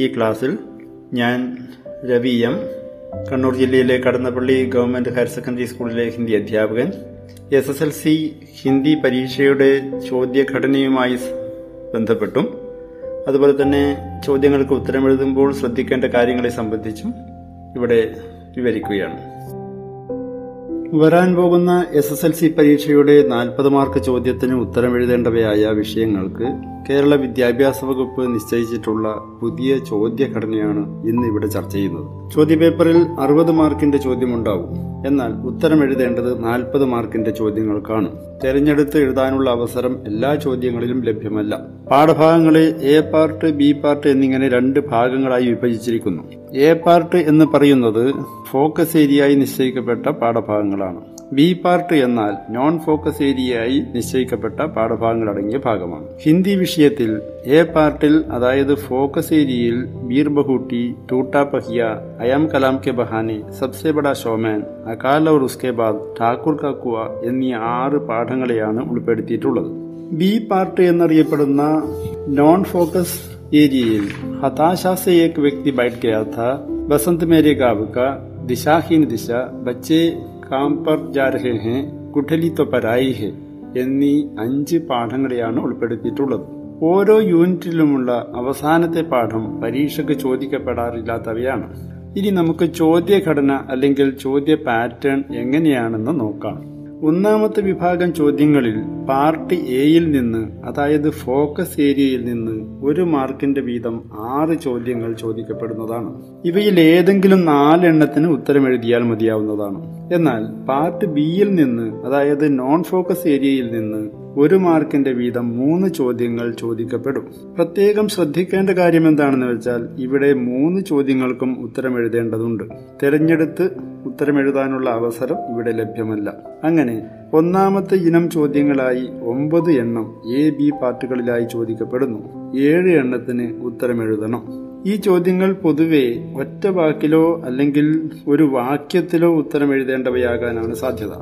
ഈ ക്ലാസ്സിൽ ഞാൻ രവി എം. കണ്ണൂർ ജില്ലയിലെ കടന്നപ്പള്ളി ഗവൺമെന്റ് ഹയർ സെക്കൻഡറി സ്കൂളിലെ ഹിന്ദി അധ്യാപകൻ. S S L C Hindi പരീക്ഷയുടെ ചോദ്യഘടനയുമായി ബന്ധപ്പെട്ടും അതുപോലെ തന്നെ ചോദ്യങ്ങൾക്ക് ഉത്തരമെഴുതുമ്പോൾ ശ്രദ്ധിക്കേണ്ട കാര്യങ്ങളെ സംബന്ധിച്ചും ഇവിടെ വിവരിക്കുകയാണ്. വരാൻ പോകുന്ന എസ് എസ് എൽ സി പരീക്ഷയുടെ നാൽപ്പത് മാർക്ക് ചോദ്യത്തിന് ഉത്തരം എഴുതേണ്ടവയായ വിഷയങ്ങൾക്ക് കേരള വിദ്യാഭ്യാസ വകുപ്പ് നിശ്ചയിച്ചിട്ടുള്ള പുതിയ ചോദ്യഘടനയാണ് ഇന്ന് ഇവിടെ ചർച്ച ചെയ്യുന്നത്. ചോദ്യപേപ്പറിൽ അറുപത് മാർക്കിന്റെ ചോദ്യമുണ്ടാവും. എന്നാൽ ഉത്തരം എഴുതേണ്ടത് നാൽപ്പത് മാർക്കിന്റെ ചോദ്യങ്ങൾക്കാണ്. തെരഞ്ഞെടുത്ത് എഴുതാനുള്ള അവസരം എല്ലാ ചോദ്യങ്ങളിലും ലഭ്യമല്ല. പാഠഭാഗങ്ങളെ എ പാർട്ട് ബി പാർട്ട് എന്നിങ്ങനെ രണ്ട് ഭാഗങ്ങളായി വിഭജിച്ചിരിക്കുന്നു. എ പാർട്ട് എന്ന് പറയുന്നത് ഫോക്കസ് ഏരിയയായി നിശ്ചയിക്കപ്പെട്ട പാഠഭാഗങ്ങളാണ്. ബി പാർട്ട് എന്നാൽ നോൺ ഫോക്കസ് ഏരിയയായി നിശ്ചയിക്കപ്പെട്ട പാഠഭാഗങ്ങൾ അടങ്ങിയ ഭാഗമാണ്. ഹിന്ദി വിഷയത്തിൽ എ പാർട്ടിൽ അതായത് ഫോക്കസ് ഏരിയയിൽ ബീർ ബഹൂട്ടി ടൂട്ടാ പഹിയ അയാം കലാം കെ ബഹാനെ സബ്സെ ബഡ ഷോമാൻ അകാല ഓർ ഉസ്കെ ബാദ് ഠാക്കൂർ കാക്കുവ എന്നീ ആറ് പാഠങ്ങളെയാണ് ഉൾപ്പെടുത്തിയിട്ടുള്ളത്. ബി പാർട്ട് എന്നറിയപ്പെടുന്ന നോൺ ഫോക്കസ് ഏരിയയിൽ ഹതാശാസ വ്യക്തി ബൈറ്റ് ഗയാ ബസന്ത് മേരി ഗാവ് ദിശാഹീൻ ദിശ ബച്ചേ काम पर जा रहे हैं കുഠലി तो പരായി ഹെ എന്നീ അഞ്ച് പാഠങ്ങളെയാണ് ഉൾപ്പെടുത്തിയിട്ടുള്ളത് ഓരോ യൂണിറ്റിലുമുള്ള അവസാനത്തെ പാഠം പരീക്ഷയ്ക്ക് ചോദിക്കപ്പെടാറില്ലാത്തവയാണ് ഇനി നമുക്ക് ചോദ്യഘടന അല്ലെങ്കിൽ ചോദ്യ പാറ്റേൺ എങ്ങനെയാണെന്ന് നോക്കാം ഒന്നാമത്തെ വിഭാഗം ചോദ്യങ്ങളിൽ പാർട്ട് എയിൽ നിന്ന് അതായത് ഫോക്കസ് ഏരിയയിൽ നിന്ന് ഒരു മാർക്കിന്റെ വീതം ആറ് ചോദ്യങ്ങൾ ചോദിക്കപ്പെടുന്നതാണ്. ഇവയിൽ ഏതെങ്കിലും നാലെണ്ണത്തിന് ഉത്തരം എഴുതിയാൽ മതിയാവുന്നതാണ്. എന്നാൽ പാർട്ട് ബിയിൽ നിന്ന് അതായത് നോൺ ഫോക്കസ് ഏരിയയിൽ നിന്ന് ഒരു മാർക്കിന്റെ വീതം മൂന്ന് ചോദ്യങ്ങൾ ചോദിക്കപ്പെടും. പ്രത്യേകം ശ്രദ്ധിക്കേണ്ട കാര്യം എന്താണെന്ന് വെച്ചാൽ ഇവിടെ മൂന്ന് ചോദ്യങ്ങൾക്കും ഉത്തരം എഴുതേണ്ടതുണ്ട്. തെരഞ്ഞെടുത്ത് ഉത്തരമെഴുതാനുള്ള അവസരം ഇവിടെ ലഭ്യമല്ല. അങ്ങനെ ഒന്നാമത്തെ ഇനം ചോദ്യങ്ങളായി ഒമ്പത് എണ്ണം എ ബി പാർട്ടുകളിലായി ചോദിക്കപ്പെടുന്നു. ഏഴ് എണ്ണത്തിന് ഉത്തരമെഴുതണം ഈ ചോദ്യങ്ങൾ പൊതുവെ ഒറ്റ വാക്കിലോ അല്ലെങ്കിൽ ഒരു വാക്യത്തിലോ ഉത്തരം എഴുതേണ്ടവയാകാനാണ് സാധ്യത.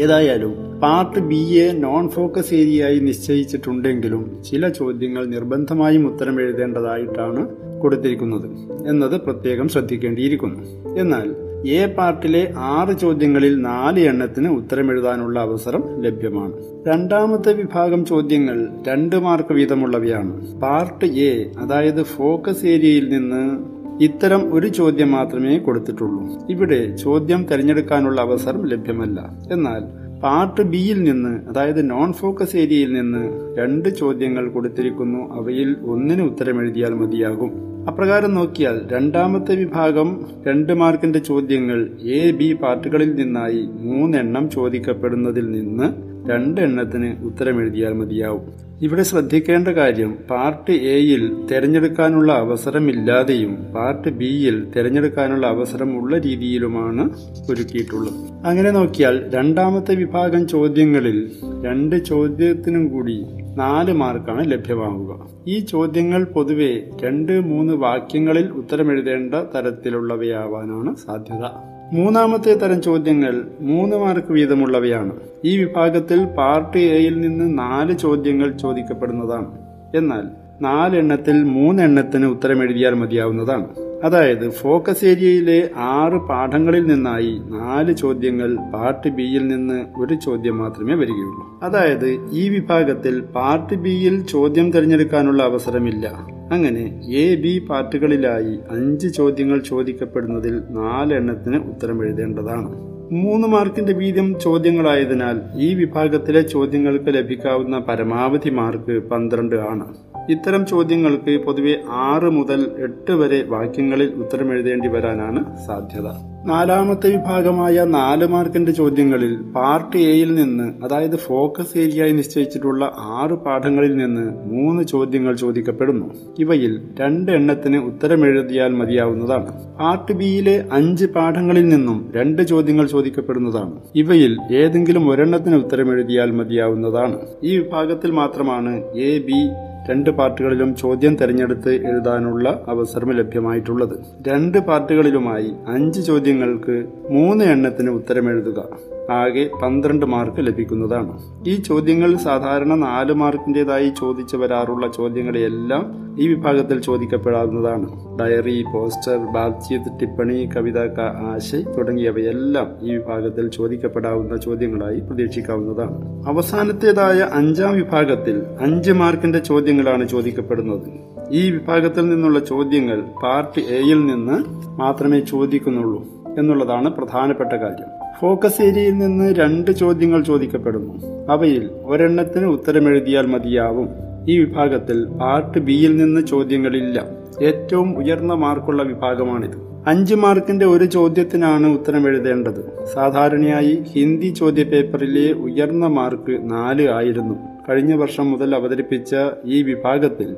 ഏതായാലും part B A non focus ഏരിയയായി നിശ്ചയിച്ചിട്ടുണ്ടെങ്കിലും ചില ചോദ്യങ്ങൾ നിർബന്ധമായും ഉത്തരം എഴുതേണ്ടതായിട്ടാണ് കൊടുത്തിരിക്കുന്നത് എന്നത് പ്രത്യേകം ശ്രദ്ധിക്കേണ്ടിയിരിക്കുന്നു. എന്നാൽ എ പാർട്ടിലെ ആറ് ചോദ്യങ്ങളിൽ നാല് എണ്ണത്തിന് ഉത്തരമെഴുതാനുള്ള അവസരം ലഭ്യമാണ്. രണ്ടാമത്തെ വിഭാഗം ചോദ്യങ്ങൾ രണ്ട് മാർക്ക് വീതമുള്ളവയാണ്. പാർട്ട് എ അതായത് ഫോക്കസ് ഏരിയയിൽ നിന്ന് ഇത്തരം ഒരു ചോദ്യം മാത്രമേ കൊടുത്തിട്ടുള്ളൂ. ഇവിടെ ചോദ്യം തിരഞ്ഞെടുക്കാനുള്ള അവസരം ലഭ്യമല്ല. എന്നാൽ പാർട്ട് ബിയിൽ നിന്ന് അതായത് നോൺ ഫോക്കസ് ഏരിയയിൽ നിന്ന് രണ്ട് ചോദ്യങ്ങൾ കൊടുത്തിരിക്കുന്നു. അവയിൽ ഒന്നിന് ഉത്തരം എഴുതിയാൽ മതിയാകും. അപ്രകാരം നോക്കിയാൽ രണ്ടാമത്തെ വിഭാഗം രണ്ട് മാർക്കിന്റെ ചോദ്യങ്ങൾ എ ബി പാർട്ടുകളിൽ നിന്നായി മൂന്നെണ്ണം ചോദിക്കപ്പെടുന്നതിൽ നിന്ന് രണ്ടെണ്ണത്തിന് ഉത്തരം എഴുതിയാൽ മതിയാവും. ഇവിടെ ശ്രദ്ധിക്കേണ്ട കാര്യം പാർട്ട് എയിൽ തിരഞ്ഞെടുക്കാനുള്ള അവസരമില്ലാതെയും പാർട്ട് ബിയിൽ തിരഞ്ഞെടുക്കാനുള്ള അവസരമുള്ള രീതിയിലുമാണ് ഒരുക്കിയിട്ടുള്ളത്. അങ്ങനെ നോക്കിയാൽ രണ്ടാമത്തെ വിഭാഗം ചോദ്യങ്ങളിൽ രണ്ട് ചോദ്യത്തിനും കൂടി നാല് മാർക്കാണ് ലഭ്യമാകുക ഈ ചോദ്യങ്ങൾ പൊതുവെ രണ്ട് മൂന്ന് വാക്യങ്ങളിൽ ഉത്തരമെഴുതേണ്ട തരത്തിലുള്ളവയാവാനാണ് സാധ്യത. മൂന്നാമത്തെ തരം ചോദ്യങ്ങൾ മൂന്ന് മാർക്ക് വീതമുള്ളവയാണ്. ഈ വിഭാഗത്തിൽ പാർട്ട് എയിൽ നിന്ന് നാല് ചോദ്യങ്ങൾ ചോദിക്കപ്പെടുന്നതാണ്. എന്നാൽ നാലെണ്ണത്തിൽ മൂന്നെണ്ണത്തിന് ഉത്തരം എഴുതിയാൽ മതിയാവുന്നതാണ്. അതായത് ഫോക്കസ് ഏരിയയിലെ ആറ് പാഠങ്ങളിൽ നിന്നായി നാല് ചോദ്യങ്ങൾ പാർട്ട് ബിയിൽ നിന്ന് ഒരു ചോദ്യം മാത്രമേ വരികയുള്ളൂ. അതായത് ഈ വിഭാഗത്തിൽ പാർട്ട് ബിയിൽ ചോദ്യം തിരഞ്ഞെടുക്കാനുള്ള അവസരമില്ല. അങ്ങനെ എ ബി പാർട്ടുകളിലായി അഞ്ച് ചോദ്യങ്ങൾ ചോദിക്കപ്പെടുന്നതിൽ നാലെണ്ണത്തിന് ഉത്തരം എഴുതേണ്ടതാണ്. മൂന്ന് മാർക്കിന്റെ വീതം ചോദ്യങ്ങളായതിനാൽ ഈ വിഭാഗത്തിലെ ചോദ്യങ്ങൾക്ക് ലഭിക്കാവുന്ന പരമാവധി മാർക്ക് പന്ത്രണ്ട് ആണ്. ഇത്തരം ചോദ്യങ്ങൾക്ക് പൊതുവെ ആറ് മുതൽ എട്ട് വരെ വാക്യങ്ങളിൽ ഉത്തരം എഴുതേണ്ടി വരാനാണ് സാധ്യത. നാലാമത്തെ വിഭാഗമായ നാല് മാർക്കിന്റെ ചോദ്യങ്ങളിൽ പാർട്ട് എയിൽ നിന്ന് അതായത് ഫോക്കസ് ഏരിയയായി നിശ്ചയിച്ചിട്ടുള്ള ആറ് പാഠങ്ങളിൽ നിന്ന് മൂന്ന് ചോദ്യങ്ങൾ ചോദിക്കപ്പെടുന്നു. ഇവയിൽ രണ്ട് എണ്ണത്തിന് ഉത്തരമെഴുതിയാൽ മതിയാവുന്നതാണ്. പാർട്ട് ബിയിലെ അഞ്ച് പാഠങ്ങളിൽ നിന്നും രണ്ട് ചോദ്യങ്ങൾ ചോദിക്കപ്പെടുന്നതാണ്. ഇവയിൽ ഏതെങ്കിലും ഒരെണ്ണത്തിന് ഉത്തരമെഴുതിയാൽ മതിയാവുന്നതാണ്. ഈ വിഭാഗത്തിൽ മാത്രമാണ് എ ബി രണ്ട് പാർട്ടികളിലും ചോദ്യം തിരഞ്ഞെടുത്ത് എഴുതാനുള്ള അവസരം ലഭ്യമായിട്ടുള്ളത്. രണ്ട് പാർട്ടികളിലുമായി അഞ്ച് ചോദ്യങ്ങൾക്ക് മൂന്ന് എണ്ണത്തിന് ഉത്തരമെഴുതുക. ആകെ പന്ത്രണ്ട് മാർക്ക് ലഭിക്കുന്നതാണ്. ഈ ചോദ്യങ്ങൾ സാധാരണ നാല് മാർക്കിന്റെതായി ചോദിച്ചു വരാറുള്ള ചോദ്യങ്ങളെയെല്ലാം ഈ വിഭാഗത്തിൽ ചോദിക്കപ്പെടാവുന്നതാണ്. ഡയറി പോസ്റ്റർ ബാത്ചീത് ടിപ്പണി കവിത ആശയ് തുടങ്ങിയവയെല്ലാം ഈ വിഭാഗത്തിൽ ചോദിക്കപ്പെടാവുന്ന ചോദ്യങ്ങളായി പ്രതീക്ഷിക്കാവുന്നതാണ്. അവസാനത്തേതായ അഞ്ചാം വിഭാഗത്തിൽ അഞ്ച് മാർക്കിന്റെ ചോദ്യങ്ങളാണ് ചോദിക്കപ്പെടുന്നത്. ഈ വിഭാഗത്തിൽ നിന്നുള്ള ചോദ്യങ്ങൾ പാർട്ട് എയിൽ നിന്ന് മാത്രമേ ചോദിക്കുന്നുള്ളൂ എന്നുള്ളതാണ് പ്രധാനപ്പെട്ട കാര്യം. ഫോക്കസ് ഏരിയയിൽ നിന്ന് രണ്ട് ചോദ്യങ്ങൾ ചോദിക്കപ്പെടുന്നു. അവയിൽ ഒരെണ്ണത്തിന് ഉത്തരമെഴുതിയാൽ മതിയാവും. ഈ വിഭാഗത്തിൽ പാർട്ട് ബിയിൽ നിന്ന് ചോദ്യങ്ങളില്ല. ഏറ്റവും ഉയർന്ന മാർക്കുള്ള വിഭാഗമാണിത്. അഞ്ച് മാർക്കിന്റെ ഒരു ചോദ്യത്തിനാണ് ഉത്തരം എഴുതേണ്ടത് സാധാരണയായി ഹിന്ദി ചോദ്യ പേപ്പറിലെ ഉയർന്ന മാർക്ക് നാല് ആയിരുന്നു. കഴിഞ്ഞ വർഷം മുതൽ അവതരിപ്പിച്ച ഈ വിഭാഗത്തിൽ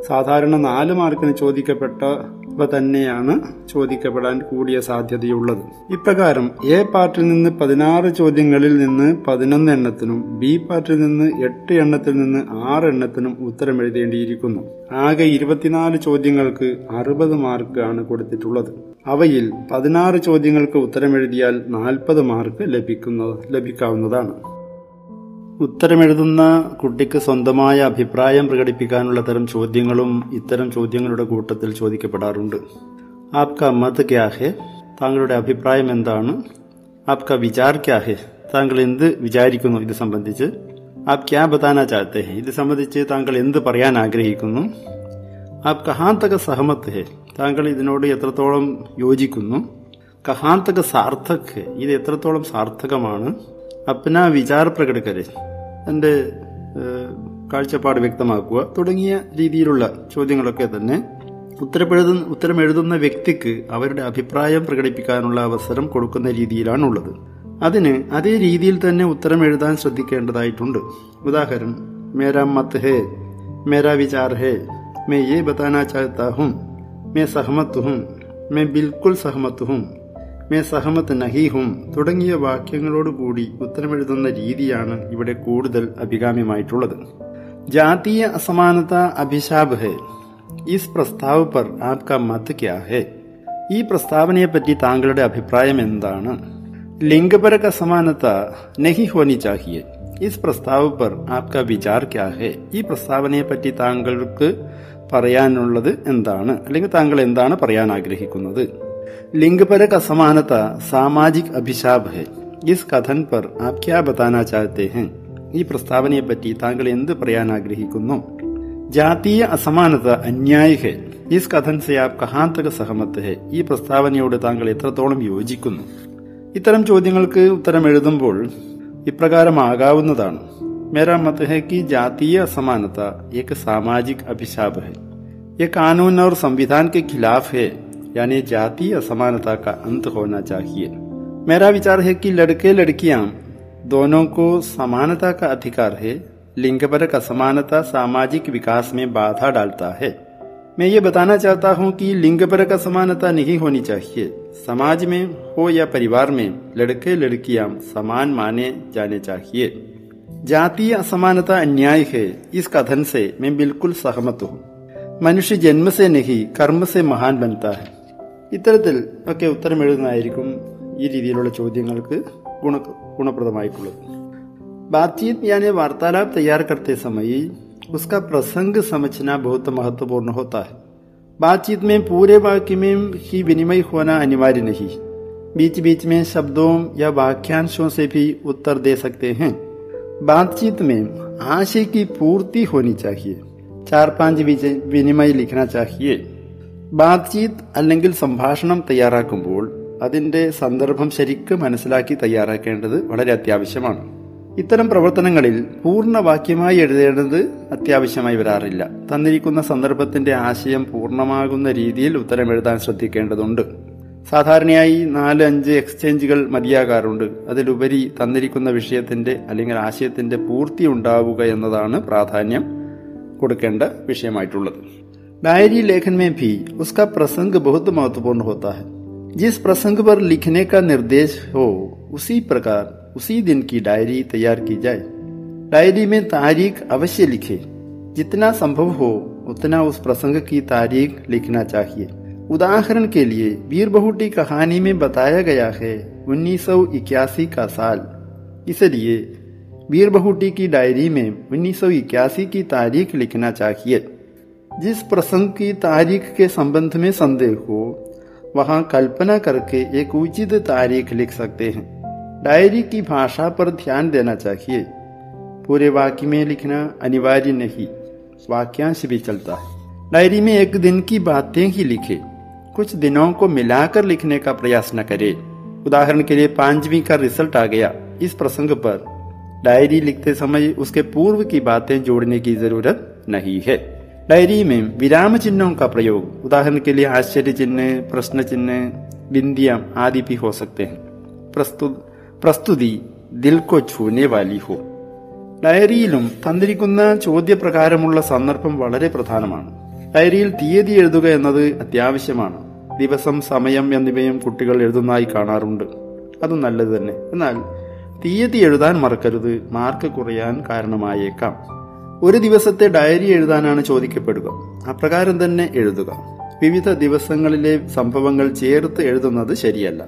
സാധാരണ നാല് മാർക്കിന് ചോദിക്കപ്പെട്ട ഇവ തന്നെയാണ് ചോദിക്കപ്പെടാൻ കൂടിയ സാധ്യതയുള്ളത്. ഇപ്രകാരം എ പാർട്ടിൽ നിന്ന് പതിനാറ് ചോദ്യങ്ങളിൽ നിന്ന് പതിനൊന്ന് എണ്ണത്തിനും ബി പാർട്ടിൽ നിന്ന് എട്ട് എണ്ണത്തിൽ നിന്ന് ആറ് എണ്ണത്തിനും ഉത്തരം എഴുതേണ്ടിയിരിക്കുന്നു. ആകെ ഇരുപത്തിനാല് ചോദ്യങ്ങൾക്ക് അറുപത് മാർക്ക് ആണ് കൊടുത്തിട്ടുള്ളത്. അവയിൽ പതിനാറ് ചോദ്യങ്ങൾക്ക് ഉത്തരമെഴുതിയാൽ നാൽപ്പത് മാർക്ക് ലഭിക്കുന്ന ലഭിക്കാവുന്നതാണ്. ഉത്തരമെഴുതുന്ന കുട്ടിക്ക് സ്വന്തമായ അഭിപ്രായം പ്രകടിപ്പിക്കാനുള്ള തരം ചോദ്യങ്ങളും ഇത്തരം ചോദ്യങ്ങളുടെ കൂട്ടത്തിൽ ചോദിക്കപ്പെടാറുണ്ട്. ആപ്ക മത് ക്യാ ഹെ? താങ്കളുടെ അഭിപ്രായം എന്താണ്? ആപ്ക വിചാർ ക്യാ ഹെ? താങ്കൾ എന്ത് വിചാരിക്കുന്നു ഇത് സംബന്ധിച്ച്? ആപ് ക്യാ ബതാന ചാത്തെ ഇത് സംബന്ധിച്ച് താങ്കൾ എന്ത് പറയാൻ ആഗ്രഹിക്കുന്നു? ആപ് കഹാന്തക തക സഹമത്ത് ഹെ? താങ്കൾ ഇതിനോട് എത്രത്തോളം യോജിക്കുന്നു? കഹാന്തക തക സാർത്ഥക് ഇത് എത്രത്തോളം സാർത്ഥകമാണ്? അപ്ന വിചാർ പ്രകടിക്കരെ എന്റെ കാഴ്ചപ്പാട് വ്യക്തമാക്കുക തുടങ്ങിയ രീതിയിലുള്ള ചോദ്യങ്ങളൊക്കെ തന്നെ ഉത്തരപ്പെടുന്ന ഉത്തരം എഴുതുന്ന വ്യക്തിക്ക് അവരുടെ അഭിപ്രായം പ്രകടിപ്പിക്കാനുള്ള അവസരം കൊടുക്കുന്ന രീതിയിലാണുള്ളത്. അതിന് അതേ രീതിയിൽ തന്നെ ഉത്തരം എഴുതാൻ ശ്രദ്ധിക്കേണ്ടതായിട്ടുണ്ട്. ഉദാഹരണം മേരാ മത് ഹേ മേരാ വിചാർ ഹേ മേ യേ ബതാനാ ചാഹത്താ മേ സഹമത്ത് മേ ബിൽക്കുൽ സഹമത്ത് മേ സഹമത്ത് നഹീഹും തുടങ്ങിയ വാക്യങ്ങളോടുകൂടി ഉത്തരമെഴുതുന്ന രീതിയാണ് ഇവിടെ കൂടുതൽ അഭികാമ്യമായിട്ടുള്ളത്. ജാതീയ അസമാനത അഭിശാപ് ഹെ ഇസ് പ്രസ്താവ് പർ ആപ്ക മത് ക്യാ ഹെ. ഈ പ്രസ്താവനയെ പറ്റി താങ്കളുടെ അഭിപ്രായം എന്താണ്? ലിംഗപരക അസമാനത നഹി ഹോനി ചാഹിയെ ഇസ് പ്രസ്താവ് പർ ആപ്ക വിചാർ ക്യാ ഹെ. ഈ പ്രസ്താവനയെ പറ്റി താങ്കൾക്ക് പറയാനുള്ളത് എന്താണ്? അല്ലെങ്കിൽ താങ്കൾ എന്താണ് പറയാൻ ആഗ്രഹിക്കുന്നത്? लिंगपरक असमानता सामाजिक अभिशाप है इस कथन पर आप क्या बताना चाहते हैं ഈ പ്രസ്താവനയെപ്പറ്റി താങ്കൾ എന്ത് പറയാൻ ആഗ്രഹിക്കുന്നു ജാതീയ അസമാനത അന്യായ ഹെ ഇസ് കഥൻ സെ ആപ് കഹാൻ തക സഹമത്ത് ഹെ ഈ പ്രസ്താവനയോട് താങ്കൾ എത്രത്തോളം യോജിക്കുന്നു ഇത്തരം ചോദ്യങ്ങൾക്ക് ഉത്തരം എഴുതുമ്പോൾ ഇപ്രകാരമാകാവുന്നതാണ് मेरा मत है कि जातीय असमानता एक सामाजिक अभिशाप है ये कानून और संविधान के खिलाफ है यानी जाति असमानता का अंत होना चाहिए। मेरा विचार है कि लड़के लड़कियाँ दोनों को समानता का अधिकार है लिंगपरक असमानता सामाजिक विकास में बाधा डालता है। मैं ये बताना चाहता हूँ कि लिंगपरक असमानता नहीं होनी चाहिए। समाज में हो या परिवार में लड़के लड़कियाँ समान माने जाने चाहिए। जातीय असमानता अन्याय है, इस कथन से मैं बिल्कुल सहमत हूँ। मनुष्य जन्म से नहीं, कर्म से महान बनता है। ഇത്തരത്തിൽ ഒക്കെ ഉത്തരം എഴുതുന്നതായിരിക്കും ഈ രീതിയിലുള്ള ചോദ്യങ്ങൾക്ക് ഗുണ ഗുണപ്രദമായിട്ടുള്ളത് बातचीत यानी वार्तालाप तैयार करते समय उसका प्रसंग समझना बहुत महत्वपूर्ण होता है बातचीत में पूरे वाक्य में ही विनिमय होना अनिवार्य नहीं बीच बीच में शब्दों या वाक्यांशों से भी उत्तर दे सकते हैं बातचीत में आशय की पूर्ति होनी चाहिए चार पांच വിജ- വിനിമയ लिखना चाहिए ബാത്ചീത്ത് അല്ലെങ്കിൽ സംഭാഷണം തയ്യാറാക്കുമ്പോൾ അതിന്റെ സന്ദർഭം ശരിക്കും മനസ്സിലാക്കി തയ്യാറാക്കേണ്ടത് വളരെ അത്യാവശ്യമാണ്. ഇത്തരം പ്രവർത്തനങ്ങളിൽ പൂർണവാക്യമായി എഴുതേണ്ടത് അത്യാവശ്യമായി വരാറില്ല. തന്നിരിക്കുന്ന സന്ദർഭത്തിന്റെ ആശയം പൂർണമാകുന്ന രീതിയിൽ ഉത്തരം എഴുതാൻ ശ്രദ്ധിക്കേണ്ടതുണ്ട്. സാധാരണയായി നാല് അഞ്ച് എക്സ്ചേഞ്ചുകൾ മതിയാകാറുണ്ട്. അതിലുപരി തന്നിരിക്കുന്ന വിഷയത്തിന്റെ അല്ലെങ്കിൽ ആശയത്തിന്റെ പൂർത്തി ഉണ്ടാവുക എന്നതാണ് പ്രാധാന്യം കൊടുക്കേണ്ട വിഷയമായിട്ടുള്ളത്. डायरी लेखन में भी उसका प्रसंग बहुत महत्वपूर्ण होता है। जिस प्रसंग पर लिखने का निर्देश हो, उसी प्रकार, उसी दिन की डायरी तैयार की जाए। डायरी में तारीख अवश्य लिखे। जितना संभव हो, उतना उस प्रसंग की तारीख लिखना चाहिए। उदाहरण के लिए वीर बहुटी कहानी में बताया गया है 1981 का साल। इसलिए वीर बहुटी की डायरी में 1981 की तारीख लिखना चाहिए। जिस प्रसंग की तारीख के संबंध में संदेह हो, वहाँ कल्पना करके एक उचित तारीख लिख सकते हैं। डायरी की भाषा पर ध्यान देना चाहिए। पूरे वाक्य में लिखना अनिवार्य नहीं, वाक्यांश भी चलता है। डायरी में एक दिन की बातें ही लिखे। कुछ दिनों को मिलाकर लिखने का प्रयास न करे। उदाहरण के लिए पांचवी का रिज़ल्ट आ गया। इस प्रसंग पर डायरी लिखते समय उसके पूर्व की बातें जोड़ने की ज़रूरत नहीं है। डायरी में विराम चिन्हों का प्रयोग उदाहरण के लिए आश्चर्य चिन्ह प्रश्न चिन्ह बिंदियां आदि भी हो सकते हैं प्रस्तुत പ്രസ്തുതി ദിൽ കോ ഛൂനെ വാലി ഹോ ഡയറിയിലും തന്നിരിക്കുന്ന ചോദ്യപ്രകാരമുള്ള സന്ദർഭം വളരെ പ്രധാനമാണ് ഡയറിയിൽ തീയതി എഴുതുക എന്നത് അത്യാവശ്യമാണ് ദിവസം സമയം എന്നിവയും കുട്ടികൾ എഴുതുന്നതായി കാണാറുണ്ട് അത് നല്ലത് തന്നെ എന്നാൽ തീയതി എഴുതാൻ മറക്കരുത് മാർക്ക് കുറയാൻ കാരണമായേക്കാം ഒരു ദിവസത്തെ ഡയറി എഴുതാനാണ് ചോദിക്കപ്പെടുക. അപ്രകാരം തന്നെ എഴുതുക. വിവിധ ദിവസങ്ങളിലെ സംഭവങ്ങൾ ചേർത്ത് എഴുതുന്നത് ശരിയല്ല.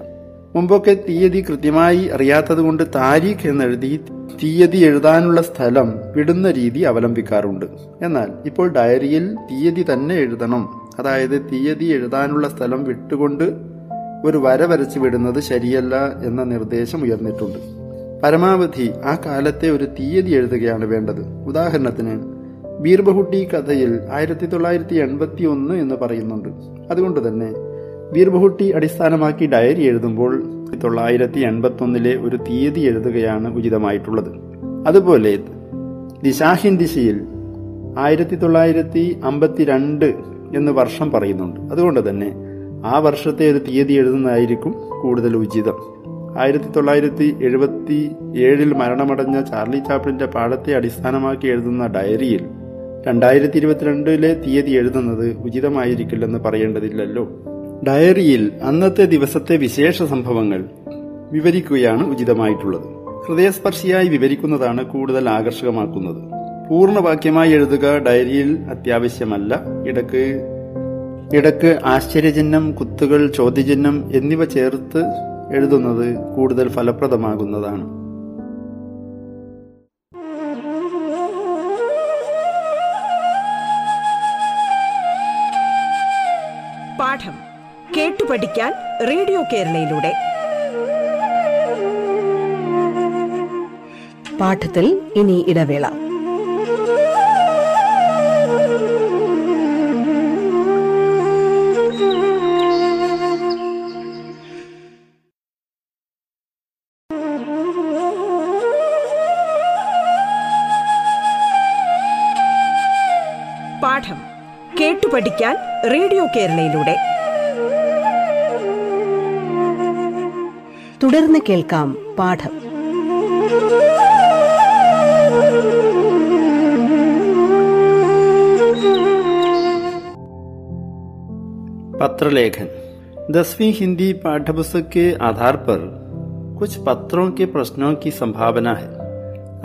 മുമ്പൊക്കെ തീയതി കൃത്യമായി അറിയാത്തതുകൊണ്ട് താരീഖ് എന്നെഴുതി തീയതി എഴുതാനുള്ള സ്ഥലം വിടുന്ന രീതി അവലംബിക്കാറുണ്ട്. എന്നാൽ ഇപ്പോൾ ഡയറിയിൽ തീയതി തന്നെ എഴുതണം. അതായത് തീയതി എഴുതാനുള്ള സ്ഥലം വിട്ടുകൊണ്ട് ഒരു വര വരച്ച് വിടുന്നത് ശരിയല്ല എന്ന നിർദ്ദേശം ഉയർന്നിട്ടുണ്ട്. പരമാവധി ആ കാലത്തെ ഒരു തീയതി എഴുതുകയാണ് വേണ്ടത്. ഉദാഹരണത്തിന് ബീർബഹുട്ടി കഥയിൽ ആയിരത്തി തൊള്ളായിരത്തി എൺപത്തി ഒന്ന് എന്ന് പറയുന്നുണ്ട്. അതുകൊണ്ട് തന്നെ ബീർബഹുട്ടി അടിസ്ഥാനമാക്കി ഡയറി എഴുതുമ്പോൾ തൊള്ളായിരത്തി എൺപത്തി ഒന്നിലെ ഒരു തീയതി എഴുതുകയാണ് ഉചിതമായിട്ടുള്ളത്. അതുപോലെ ദിശാഹിൻ ദിശയിൽ ആയിരത്തി തൊള്ളായിരത്തി അമ്പത്തിരണ്ട് എന്ന് വർഷം പറയുന്നുണ്ട്. അതുകൊണ്ട് തന്നെ ആ വർഷത്തെ ഒരു തീയതി എഴുതുന്നതായിരിക്കും കൂടുതൽ ഉചിതം. ആയിരത്തി തൊള്ളായിരത്തി എഴുപത്തി ഏഴിൽ മരണമടഞ്ഞ ചാർലി ചാപ്ലിന്റെ പാഠത്തെ അടിസ്ഥാനമാക്കി എഴുതുന്ന ഡയറിയിൽ രണ്ടായിരത്തി ഇരുപത്തിരണ്ടിലെ തീയതി എഴുതുന്നത് ഉചിതമായിരിക്കില്ലെന്ന് പറയേണ്ടതില്ലല്ലോ. ഡയറിയിൽ അന്നത്തെ ദിവസത്തെ വിശേഷ സംഭവങ്ങൾ വിവരിക്കുകയാണ് ഉചിതമായിട്ടുള്ളത്. ഹൃദയസ്പർശിയായി വിവരിക്കുന്നതാണ് കൂടുതൽ ആകർഷകമാക്കുന്നത്. പൂർണവാക്യമായി എഴുതുക ഡയറിയിൽ അത്യാവശ്യമല്ല. ഇടയ്ക്ക് ഇടയ്ക്ക് ആശ്ചര്യചിഹ്നം കുത്തുകൾ ചോദ്യചിഹ്നം എന്നിവ ചേർത്ത് എഴുതുന്നത് കൂടുതൽ ഫലപ്രദമാകുന്നതാണ്. പാഠം കേട്ടു പഠിക്കാൻ റേഡിയോ കേരളയിലൂടെ. പാഠത്തിൽ ഇനി ഇടവേള. പാഠം കേട്ടു പഠിക്കാൻ റേഡിയോ കേരളയിലൂടെ തുടർന്ന് കേൾക്കാം പാഠം पत्रलेखन दसवीं हिंदी पाठ्यपुस्तक के आधार पर कुछ पत्रों के प्रश्नों की संभावना है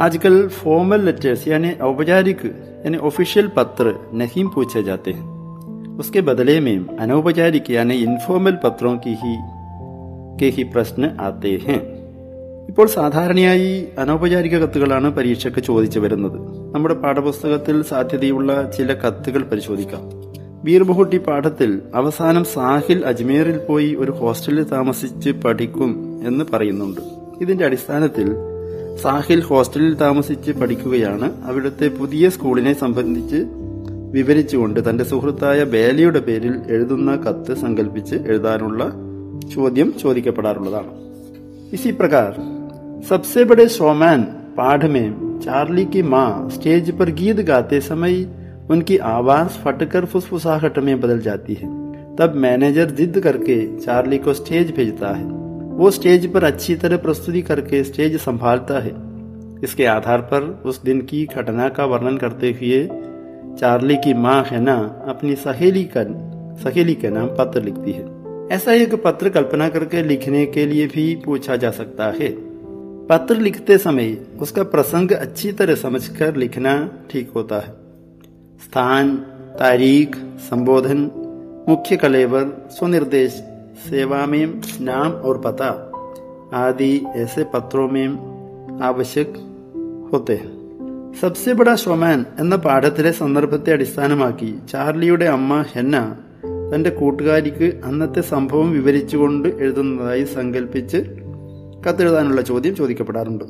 आजकल फॉर्मल लेटर्स यानी औपचारिक यानी ऑफिशियल पत्र नहीं पूछे जाते हैं उसके बदले में अनौपचारिक यानी इनफॉर्मल पत्रों की ही के ही प्रश्न आते हैं ഇപ്പോൾ സാധാരണയായി അനൗപചാരിക കത്തുകളാണ് പരീക്ഷയ്ക്ക് ചോദിച്ചു വരുന്നത് നമ്മുടെ പാഠപുസ്തകത്തിൽ സാധ്യതയുള്ള ചില കത്തുകൾ പരിശോധിക്കാം ബീർബഹുട്ടി പാഠത്തിൽ അവസാനം സാഹിൽ അജ്മീറിൽ പോയി ഒരു ഹോസ്റ്റലിൽ താമസിച്ച് പഠിക്കും എന്ന് പറയുന്നുണ്ട് ഇതിന്റെ അടിസ്ഥാനത്തിൽ സാഹിൽ ഹോസ്റ്റലിൽ താമസിച്ച് പഠിക്കുകയാണ് അവിടുത്തെ പുതിയ സ്കൂളിനെ സംബന്ധിച്ച് വിവരിച്ചുകൊണ്ട് തന്റെ സുഹൃത്തായ ബേലയുടെ പേരിൽ എഴുതുന്ന കത്ത് സങ്കല്പിച്ച് എഴുതാനുള്ള ചോദ്യം ചോദിക്കപ്പെടാറുള്ളതാണ് इसी प्रकार सबसे बड़े शोमैन पाठ में चार्ली की माँ स्टेज पर गीत गाते समय उनकी आवाज फटकर फुसफुसाहट में बदल जाती है तब मैनेजर जिद करके चार्ली को स्टेज भेजता है वो स्टेज पर अच्छी तरह प्रस्तुति करके स्टेज संभालता है। इसके आधार पर उस दिन की घटना का वर्णन करते हुए चार्ली की माँ हैना अपनी सहेली का, सहेली के नाम पत्र लिखती है। ऐसा एक पत्र कल्पना करके लिखने के लिए भी पूछा जा सकता है। पत्र लिखते समय उसका प्रसंग अच्छी तरह समझकर लिखना ठीक होता है। स्थान, तारीख, संबोधन, मुख्य कलेवर, स्वनिर्देश सेवा में नाम और पता आदि ऐसे पत्रों में आवश्यक होते हैं സബ്സെ ബഡ ഷോമാൻ എന്ന പാഠത്തിലെ സന്ദർഭത്തെ അടിസ്ഥാനമാക്കി ചാർലിയുടെ അമ്മ ഹെന്ന തന്റെ കൂട്ടുകാരിക്ക് അന്നത്തെ സംഭവം വിവരിച്ചുകൊണ്ട് എഴുതുന്നതായി സങ്കല്പിച്ച് കത്തെഴുതാനുള്ള ചോദ്യം ചോദിക്കപ്പെടാറുണ്ട്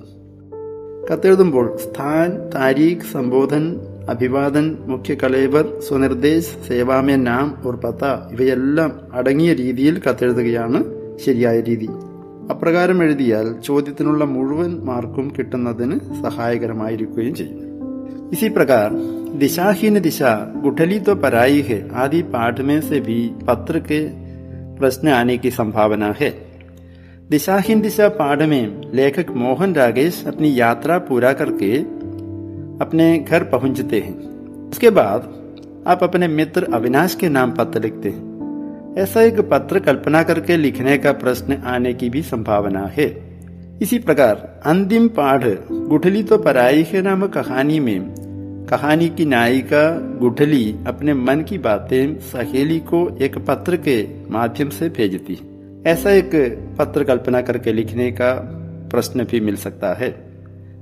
കത്തെഴുതുമ്പോൾ സ്ഥാൻ താരീഖ് സംബോധൻ അഭിവാദൻ മുഖ്യ കലേവർ സ്വനിർദ്ദേശ് സേവാമേ നാം ഓർ പത്ത ഇവയെല്ലാം അടങ്ങിയ രീതിയിൽ കത്തെഴുതുകയാണ് ശരിയായ രീതി അപ്രകാരം എഴുതിയാൽ ചോദ്യത്തിനുള്ള മുഴുവൻ മാർക്കും കിട്ടുന്നതിന് സഹായകരമായിരിക്കുകയും ചെയ്യും इसी प्रकार दिशाहीन दिशा गुठली तो पराई है आदि पाठ में से भी पत्र के प्रश्न आने की संभावना है दिशाहीन दिशा पाठ में लेखक मोहन रागेश अपनी यात्रा पूरा करके अपने घर पहुँचते हैं। उसके बाद आप अपने मित्र अविनाश के नाम पत्र लिखते हैं। ऐसा एक पत्र कल्पना करके लिखने का प्रश्न आने की भी संभावना है। इसी प्रकार अंतिम पाठ गुठली तो पराई है नामक कहानी में। कहानी की नायिका गुठली अपने मन की बातें सहेली को एक पत्र के माध्यम से भेजती ऐसा एक पत्र कल्पना करके लिखने का प्रश्न भी मिल सकता है।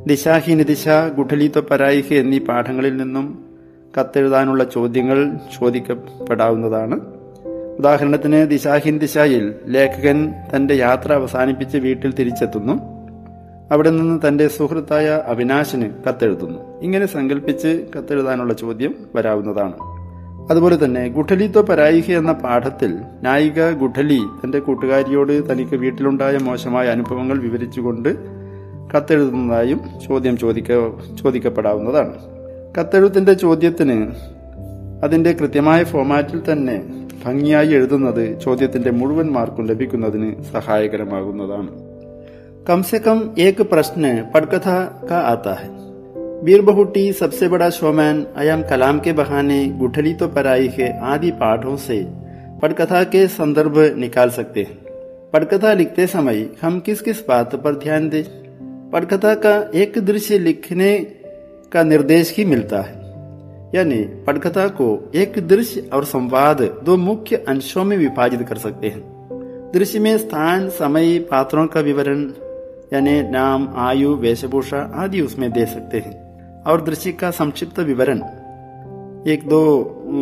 ദിശാഹീന ദിശ ഗുഠലിത്വ പരായിഹ എന്നീ പാഠങ്ങളിൽ നിന്നും കത്തെഴുതാനുള്ള ചോദ്യങ്ങൾ ചോദിക്കപ്പെടാവുന്നതാണ്. ഉദാഹരണത്തിന് ദിശാഹി ദിശയിൽ ലേഖകൻ തന്റെ യാത്ര അവസാനിപ്പിച്ച് വീട്ടിൽ തിരിച്ചെത്തുന്നു. അവിടെ നിന്ന് തന്റെ സുഹൃത്തായ അവിനാശിന് കത്തെഴുതുന്നു. ഇങ്ങനെ സങ്കല്പിച്ച് കത്തെഴുതാനുള്ള ചോദ്യം വരാവുന്നതാണ്. അതുപോലെ തന്നെ ഗുഠലിത്വ പരായിഹ എന്ന പാഠത്തിൽ നായിക ഗുഠലി തന്റെ കൂട്ടുകാരിയോട് തനിക്ക് വീട്ടിലുണ്ടായ മോശമായ അനുഭവങ്ങൾ വിവരിച്ചുകൊണ്ട് കത്തെഴുതുന്നതായും ചോദ്യം ചോദിക്ക ചോദിക്കപ്പെടാവുന്നതാണ് കത്തെഴുത്തിന്റെ ചോദ്യത്തിന് അതിന്റെ കൃത്യമായ ഫോമാറ്റിൽ തന്നെ ഭംഗിയായി എഴുതുന്നത് ചോദ്യത്തിന്റെ മുഴുവൻ മാർക്കും ലഭിക്കുന്നതിന് സഹായകരമാകുന്നതാണ് कम से कम एक प्रश्न पटकथा का आता है बीर बहुटी सबसे बड़ा शोमैन अयम कलाम के बहाने गुठली तो पराई है आदि पाठों से पटकथा के संदर्भ निकाल सकते हैं पटकथा लिखते समय हम किस किस बात पर ध्यान दें पटकथा का एक दृश्य लिखने का निर्देश ही मिलता है। यानी पटकथा को एक दृश्य और संवाद दो मुख्य अंशों में विभाजित कर सकते हैं। दृश्य में स्थान, समय, पात्रों का विवरण, यानी नाम, आयु, वेशभूषा आदि उसमें दे सकते हैं। और दृश्य का संक्षिप्त विवरण एक दो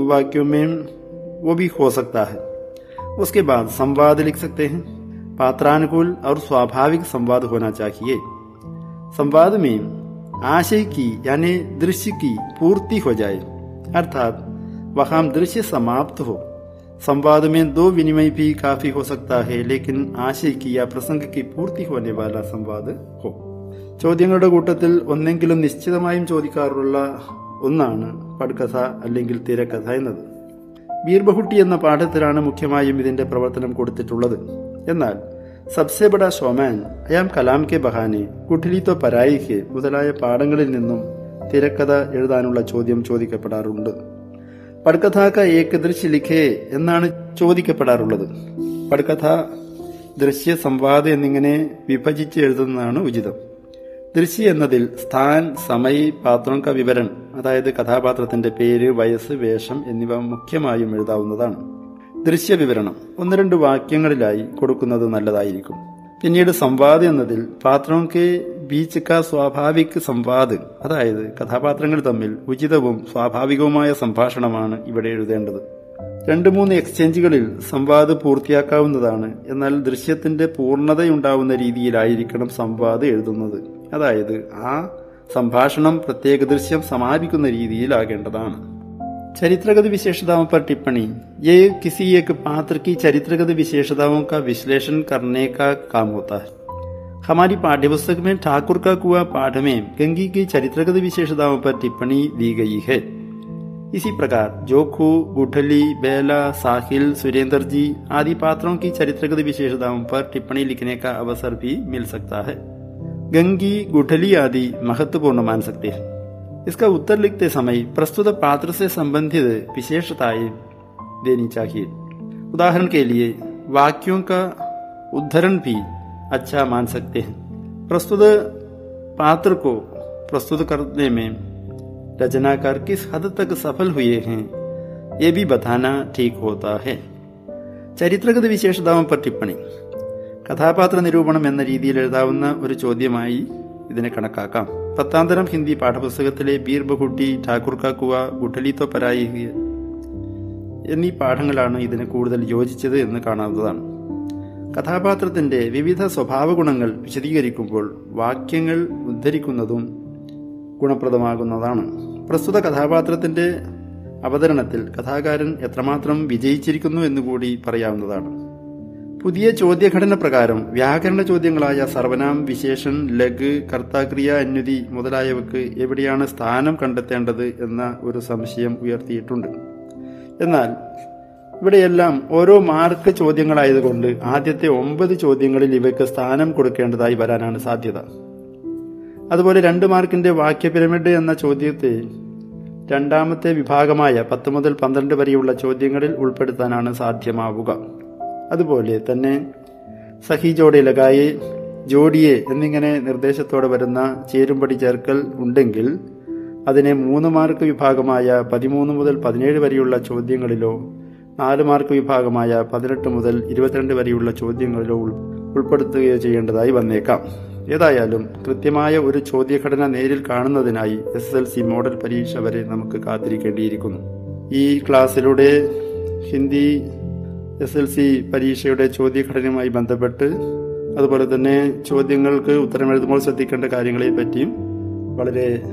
वाक्यों में वो भी हो सकता है। उसके बाद संवाद लिख सकते हैं। पात्रानुकूल और स्वाभाविक संवाद होना चाहिए। संवाद में आशय की यानी दृश्य की पूर्ति हो जाए अर्थात वहां दृश्य समाप्त हो संवाद में दो विनिमय भी काफी हो सकता है लेकिन आशय की या प्रसंग की पूर्ति होने वाला संवाद हो ചോദ്യങ്ങളുടെ കൂട്ടത്തിൽ ഒന്നെങ്കിലും നിശ്ചിതമായും ചോദിക്കാറുള്ള ഒന്നാണ് പടുകഥ അല്ലെങ്കിൽ തിരക്കഥ എന്നത് ബീർബഹുട്ടി എന്ന പാഠത്തിലാണ് മുഖ്യമായും ഇതിന്റെ പ്രവർത്തനം കൊടുത്തിട്ടുള്ളത് എന്നാൽ സബ്സെ ബഡ ഷോമാൻ അയാം കലാം കെ ബഹാനെ കുട്ടിലി തോ പരായിക്ക് മുതലായ പാഠങ്ങളിൽ നിന്നും തിരക്കഥ എഴുതാനുള്ള ചോദ്യം ചോദിക്കപ്പെടാറുണ്ട്. പടക്കഥാക്ക ക ഏക് ദൃശ്യ ലിഖേ എന്നാണ് ചോദിക്കപ്പെടാറുള്ളത്. പടക്കഥ ദൃശ്യ സംവാദം എന്നിങ്ങനെ വിഭജിച്ച് എഴുതുന്നതാണ് ഉചിതം. ദൃശ്യ എന്നതിൽ സ്ഥാൻ സമയ പാത്രം വിവരൺ അതായത് കഥാപാത്രത്തിന്റെ പേര് വയസ്സ് വേഷം എന്നിവ മുഖ്യമായും എഴുതാവുന്നതാണ്. ദൃശ്യ വിവരണം ഒന്ന് രണ്ട് വാക്യങ്ങളിലായി കൊടുക്കുന്നത് നല്ലതായിരിക്കും. പിന്നീട് സംവാദ് എന്നതിൽ പാത്രം കെ ബീച്ച് ക സ്വാഭാവിക് സംവാദ് അതായത് കഥാപാത്രങ്ങൾ തമ്മിൽ ഉചിതവും സ്വാഭാവികവുമായ സംഭാഷണമാണ് ഇവിടെ എഴുതേണ്ടത്. രണ്ട് മൂന്ന് എക്സ്ചേഞ്ചുകളിൽ സംവാദ് പൂർത്തിയാക്കാവുന്നതാണ് എന്നാൽ ദൃശ്യത്തിന്റെ പൂർണതയുണ്ടാവുന്ന രീതിയിലായിരിക്കണം സംവാദ് എഴുതുന്നത്. അതായത് ആ സംഭാഷണം പ്രത്യേക ദൃശ്യം സമാപിക്കുന്ന രീതിയിലാകേണ്ടതാണ്. चरित्रगत विशेषताओं पर टिप्पणी। ये किसी एक पात्र की चरित्रगत विशेषताओं का विश्लेषण करने का काम होता है। हमारी पाठ्यपुस्तक में ठाकुर का कुआ पाठ में गंगी की चरित्रगत विशेषताओं पर टिप्पणी दी गई है। इसी प्रकार, जोखू, गुठली, बेला, साहिल, सुरेंद्र जी आदि पात्रों की चरित्रगत विशेषताओं पर टिप्पणी लिखने का अवसर भी मिल सकता है। गंगी, गुठली आदि महत्वपूर्ण मान सकते हैं। इसका उत्तर लिखते समय प्रस्तुत पात्र से संबंधित विशेषताएं देनी चाहिए उदाहरण के लिए वाक्यों का उद्धरण भी अच्छा मान सकते हैं प्रस्तुत पात्र को प्रस्तुत करने में रचनाकार किस हद तक सफल हुए हैं ये भी बताना ठीक होता है ചരിത്രഗത വിശേഷതാവും പർ ടിപ്പണി കഥാപാത്ര നിരൂപണം എന്ന രീതിയിൽ എഴുതാവുന്ന ഒരു ചോദ്യമായി ഇതിനെ കണക്കാക്കാം. പത്താംതരം ഹിന്ദി പാഠപുസ്തകത്തിലെ ബീർ ബഹുട്ടി ഠാക്കൂർ കാക്കുവ ഗുട്ടലിത്തോ പരായി എന്നീ പാഠങ്ങളാണ് ഇതിന് കൂടുതൽ യോജിച്ചത് എന്ന് കാണാവുന്നതാണ്. കഥാപാത്രത്തിന്റെ വിവിധ സ്വഭാവ ഗുണങ്ങൾ വിശദീകരിക്കുമ്പോൾ വാക്യങ്ങൾ ഉദ്ധരിക്കുന്നതും ഗുണപ്രദമാകുന്നതാണ്. പ്രസ്തുത കഥാപാത്രത്തിന്റെ അവതരണത്തിൽ കഥാകാരൻ എത്രമാത്രം വിജയിച്ചിരിക്കുന്നു എന്നുകൂടി പറയാവുന്നതാണ്. പുതിയ ചോദ്യഘടന പ്രകാരം വ്യാകരണ ചോദ്യങ്ങളായ സർവനാം വിശേഷൻ ലഘ് കർത്താക്രിയ അന്വതി മുതലായവക്ക് എവിടെയാണ് സ്ഥാനം കണ്ടെത്തേണ്ടത് എന്ന ഒരു സംശയം ഉയർത്തിയിട്ടുണ്ട്. എന്നാൽ ഇവിടെയെല്ലാം ഓരോ മാർക്ക് ചോദ്യങ്ങളായതുകൊണ്ട് ആദ്യത്തെ ഒമ്പത് ചോദ്യങ്ങളിൽ ഇവയ്ക്ക് സ്ഥാനം കൊടുക്കേണ്ടതായി വരാനാണ് സാധ്യത. അതുപോലെ രണ്ട് മാർക്കിന്റെ വാക്യ പിരമിഡ് എന്ന ചോദ്യത്തെ രണ്ടാമത്തെ വിഭാഗമായ പത്ത് മുതൽ പന്ത്രണ്ട് വരെയുള്ള ചോദ്യങ്ങളിൽ ഉൾപ്പെടുത്താനാണ് സാധ്യമാവുക. അതുപോലെ തന്നെ സഹി ജോഡി ലഗായി ജോഡിയെ എന്നിങ്ങനെ നിർദ്ദേശത്തോടെ വരുന്ന ചേരുംപടി ചേർക്കൽ ഉണ്ടെങ്കിൽ അതിനെ മൂന്ന് മാർക്ക് വിഭാഗമായ പതിമൂന്ന് മുതൽ പതിനേഴ് വരെയുള്ള ചോദ്യങ്ങളിലോ നാല് മാർക്ക് വിഭാഗമായ പതിനെട്ട് മുതൽ ഇരുപത്തിരണ്ട് വരെയുള്ള ചോദ്യങ്ങളിലോ ഉൾ- ഉൾപ്പെടുത്തുകയോ ചെയ്യേണ്ടതായി വന്നേക്കാം. ഏതായാലും കൃത്യമായ ഒരു ചോദ്യഘടന നേരിൽ കാണുന്നതിനായി എസ് എൽ സി മോഡൽ പരീക്ഷ വരെ നമുക്ക് കാത്തിരിക്കേണ്ടിയിരിക്കുന്നു. ഈ ക്ലാസ്സിലൂടെ ഹിന്ദി എസ് എൽ സി പരീക്ഷയുടെ ചോദ്യഘടനയുമായി ബന്ധപ്പെട്ട് അതുപോലെ തന്നെ ചോദ്യങ്ങൾക്ക് ഉത്തരം എഴുതുമ്പോൾ ശ്രദ്ധിക്കേണ്ട കാര്യങ്ങളെ പറ്റിയും വളരെ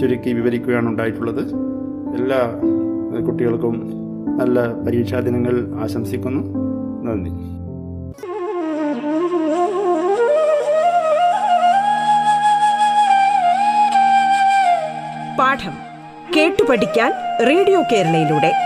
ചുരുക്കി വിവരിക്കുകയാണ് ഉണ്ടായിട്ടുള്ളത്. എല്ലാ കുട്ടികൾക്കും നല്ല പരീക്ഷാ ദിനങ്ങൾ ആശംസിക്കുന്നു. നന്ദി. പാഠം കേട്ടു പഠിക്കാൻ റേഡിയോ കേരളയിലൂടെ.